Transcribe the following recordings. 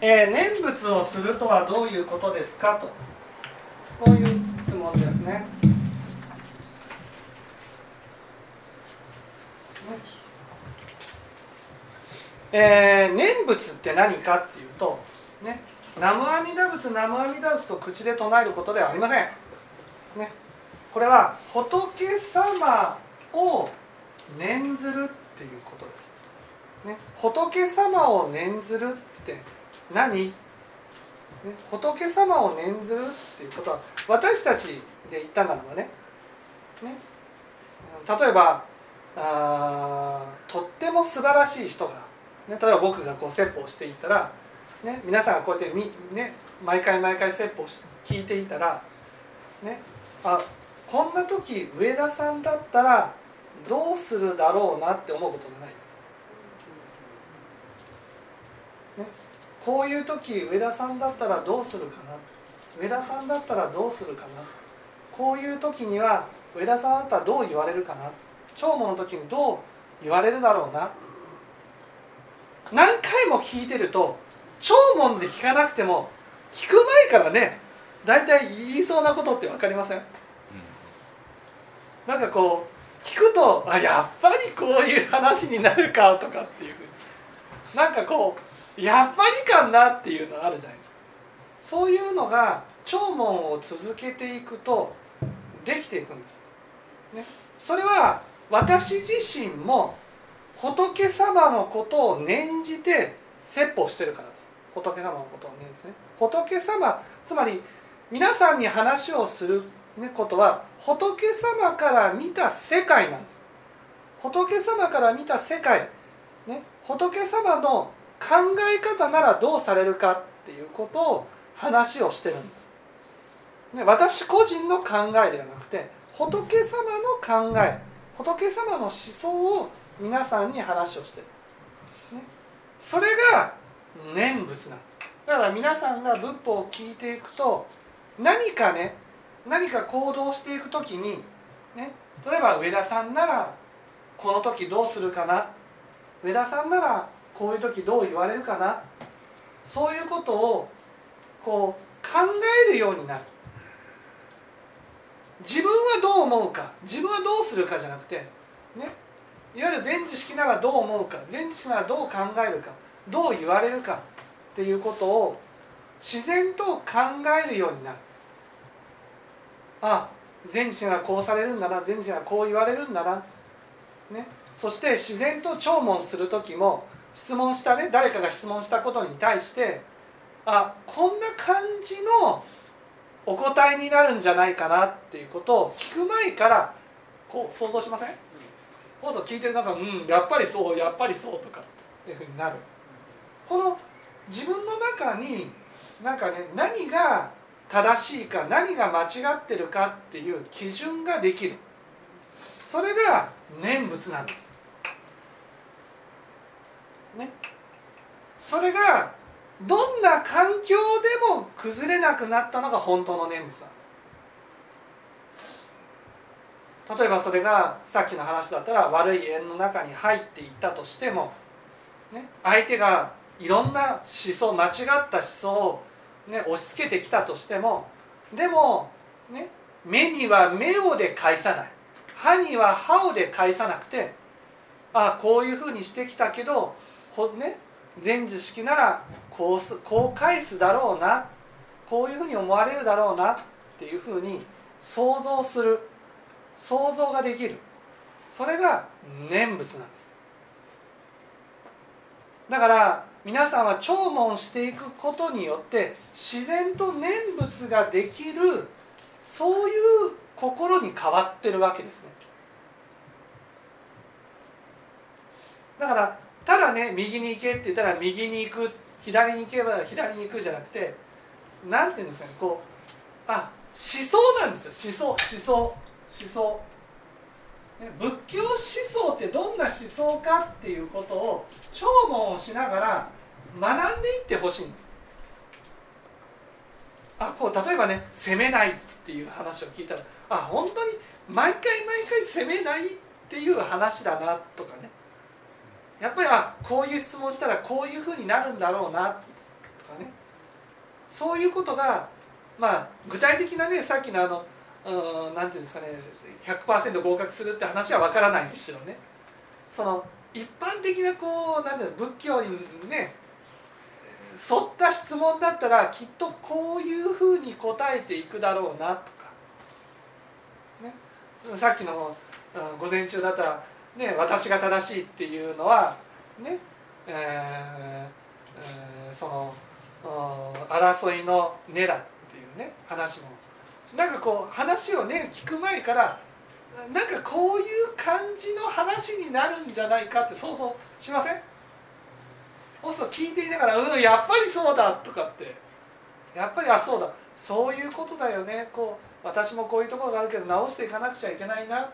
えー、念仏をするとはどういうことですか？とこういう質問ですね。えー、念仏って何かっていうとね南無阿弥陀仏南無阿弥陀仏と口で唱えることではありません。ね、これは仏様を念ずるっていうことです。ね、仏様を念ずるって何、ね、仏様を念ずるっていうことは私たちで言ったならばね。ね。例えばあとっても素晴らしい人が、ね、例えば僕がこう説法していったらね、皆さんがこうやってみ、ね、毎回毎回説法聞いていたら、ね、あこんな時上田さんだったらどうするだろうなって思うことがないです。ね、こういう時上田さんだったらどうするかな？上田さんだったらどうするかな？こういう時には上田さんだったらどう言われるかな？弔問の時にどう言われるだろうな？何回も聞いてると聴聞で聞かなくても聞く前からね大体言いそうなことって分かりません、うん、なんかこう聞くとあやっぱりこういう話になるかとかっていうなんかこうやっぱりかなっていうのあるじゃないですか。そういうのが聴聞を続けていくとできていくんです、ね、それは私自身も仏様のことを念じて説法してるからです。仏様のことを言うんですね。仏様つまり皆さんに話をすることは仏様から見た世界なんです。仏様から見た世界、ね、仏様の考え方ならどうされるかっていうことを話をしてるんです、ね、私個人の考えではなくて仏様の考え仏様の思想を皆さんに話をしてる、ね、それが念仏なんです。だから皆さんが仏法を聞いていくと何かね何か行動していく時に、ね、例えば上田さんならこの時どうするかな。上田さんならこういう時どう言われるかな？そういうことをこう考えるようになる。自分はどう思うか。自分はどうするかじゃなくてね。いわゆる全知識ならどう思うか。全知識ならどう考えるか。どう言われるか。っていうことを自然と考えるようになる。あ全知がこうされるんだな。全知がこう言われるんだな、ね、そして自然と聴聞する時も質問したね誰かが質問したことに対してあこんな感じのお答えになるんじゃないかなっていうことを聞く前からこう想像しません？放送聞いてる中うんやっぱりそうやっぱりそうとかっていうふうになる。この自分の中になんかね何が正しいか何が間違ってるかっていう基準ができるそれが念仏なんです。ね、それがどんな環境でも崩れなくなったのが本当の念仏なんです。例えばそれがさっきの話だったら悪い縁の中に入っていったとしても、ね、相手がいろんな思想間違った思想を、ね、押し付けてきたとしてもでも、ね、目には目をで返さない。歯には歯をで返さなくてああこういうふうにしてきたけどほ、ね、全知識ならこうすこう返すだろうな。こういうふうに思われるだろうな。っていうふうに想像する。想像ができる。それが念仏なんです。だから皆さんは聴聞していくことによって自然と念仏ができるそういう心に変わってるわけですね。だからただね右に行けって言ったら右に行く左に行けば左に行くじゃなくて何て言うんですかねこうあ思想なんですよ。思想思想思想。仏教思想ってどんな思想かっていうことを聴聞をしながら学んでいってほしいんです。あこう例えばね責めないっていう話を聞いたらあ本当に毎回毎回責めないっていう話だなとかね。やっぱりあこういう質問したらこういうふうになるんだろうなとかね。そういうことがまあ具体的なねさっきのあのうんなんていうんですかね100%合格するって話は分からないにしろね。その一般的なこうなんていうの仏教にね沿った質問だったらきっとこういうふうに答えていくだろうなとか、ね、さっきの、午前中だったら、ね、私が正しいっていうのはねえー、その争いの根だっていうね話も。なんかこう話をね聞く前からなんかこういう感じの話になるんじゃないかって想像しません？そうすると聞いていながら「うんやっぱりそうだ」とかって。やっぱりあそうだ。そういうことだよね。こう私もこういうところがあるけど直していかなくちゃいけないな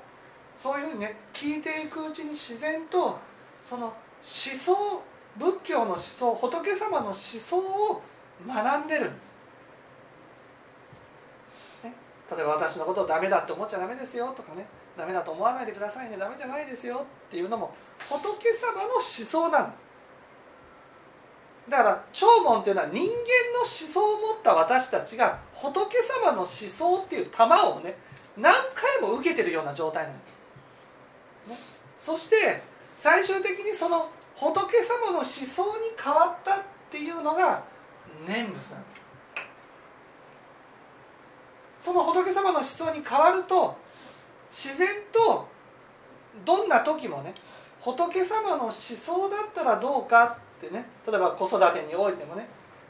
そういうふうにね聞いていくうちに自然とその思想仏教の思想仏様の思想を学んでるんです、ね、例えば私のことをダメだって思っちゃダメですよとかね。ダメだと思わないでくださいね。ダメじゃないですよっていうのも仏様の思想なんです。だから弔問っていうのは人間の思想を持った私たちが仏様の思想っていう玉をね何回も受けてるような状態なんです、そして最終的にその仏様の思想に変わったっていうのが念仏なんです。その仏様の思想に変わると自然とどんな時もね仏様の思想だったらどうかってね例えば子育てにおいてもね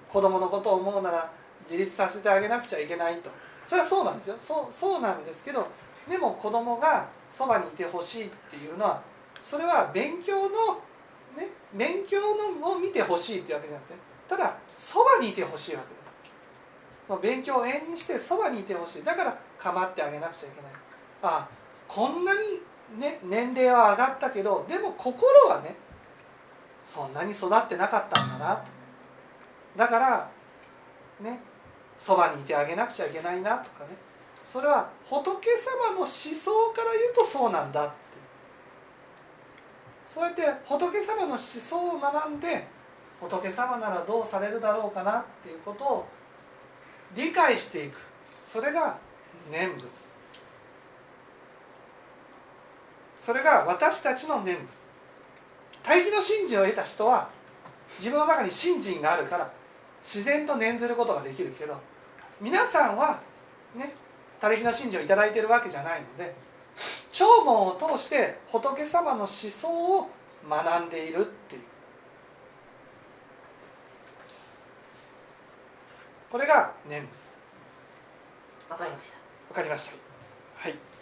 子供のことを思うなら自立させてあげなくちゃいけないと。それはそうなんですよ。そうそうなんですけどでも子供がそばにいてほしいっていうのはそれは勉強のね勉強のを見てほしいっていうわけじゃなくてただそばにいてほしいわけですその勉強を縁にしてそばにいてほしい。だから構ってあげなくちゃいけない。ああこんなにね年齢は上がったけどでも心はねそんなに育ってなかったんだな。とだからねそばにいてあげなくちゃいけないなとかね。それは仏様の思想から言うとそうなんだって。そうやって仏様の思想を学んで仏様ならどうされるだろうかなっていうことを理解していく。それが念仏。それが私たちの念仏。大義の信心を得た人は自分の中に信心があるから自然と念ずることができるけど皆さんはね他力の信心を頂いてるわけじゃないので弔問を通して仏様の思想を学んでいるっていう。これが念仏わかりました。わかりました。はい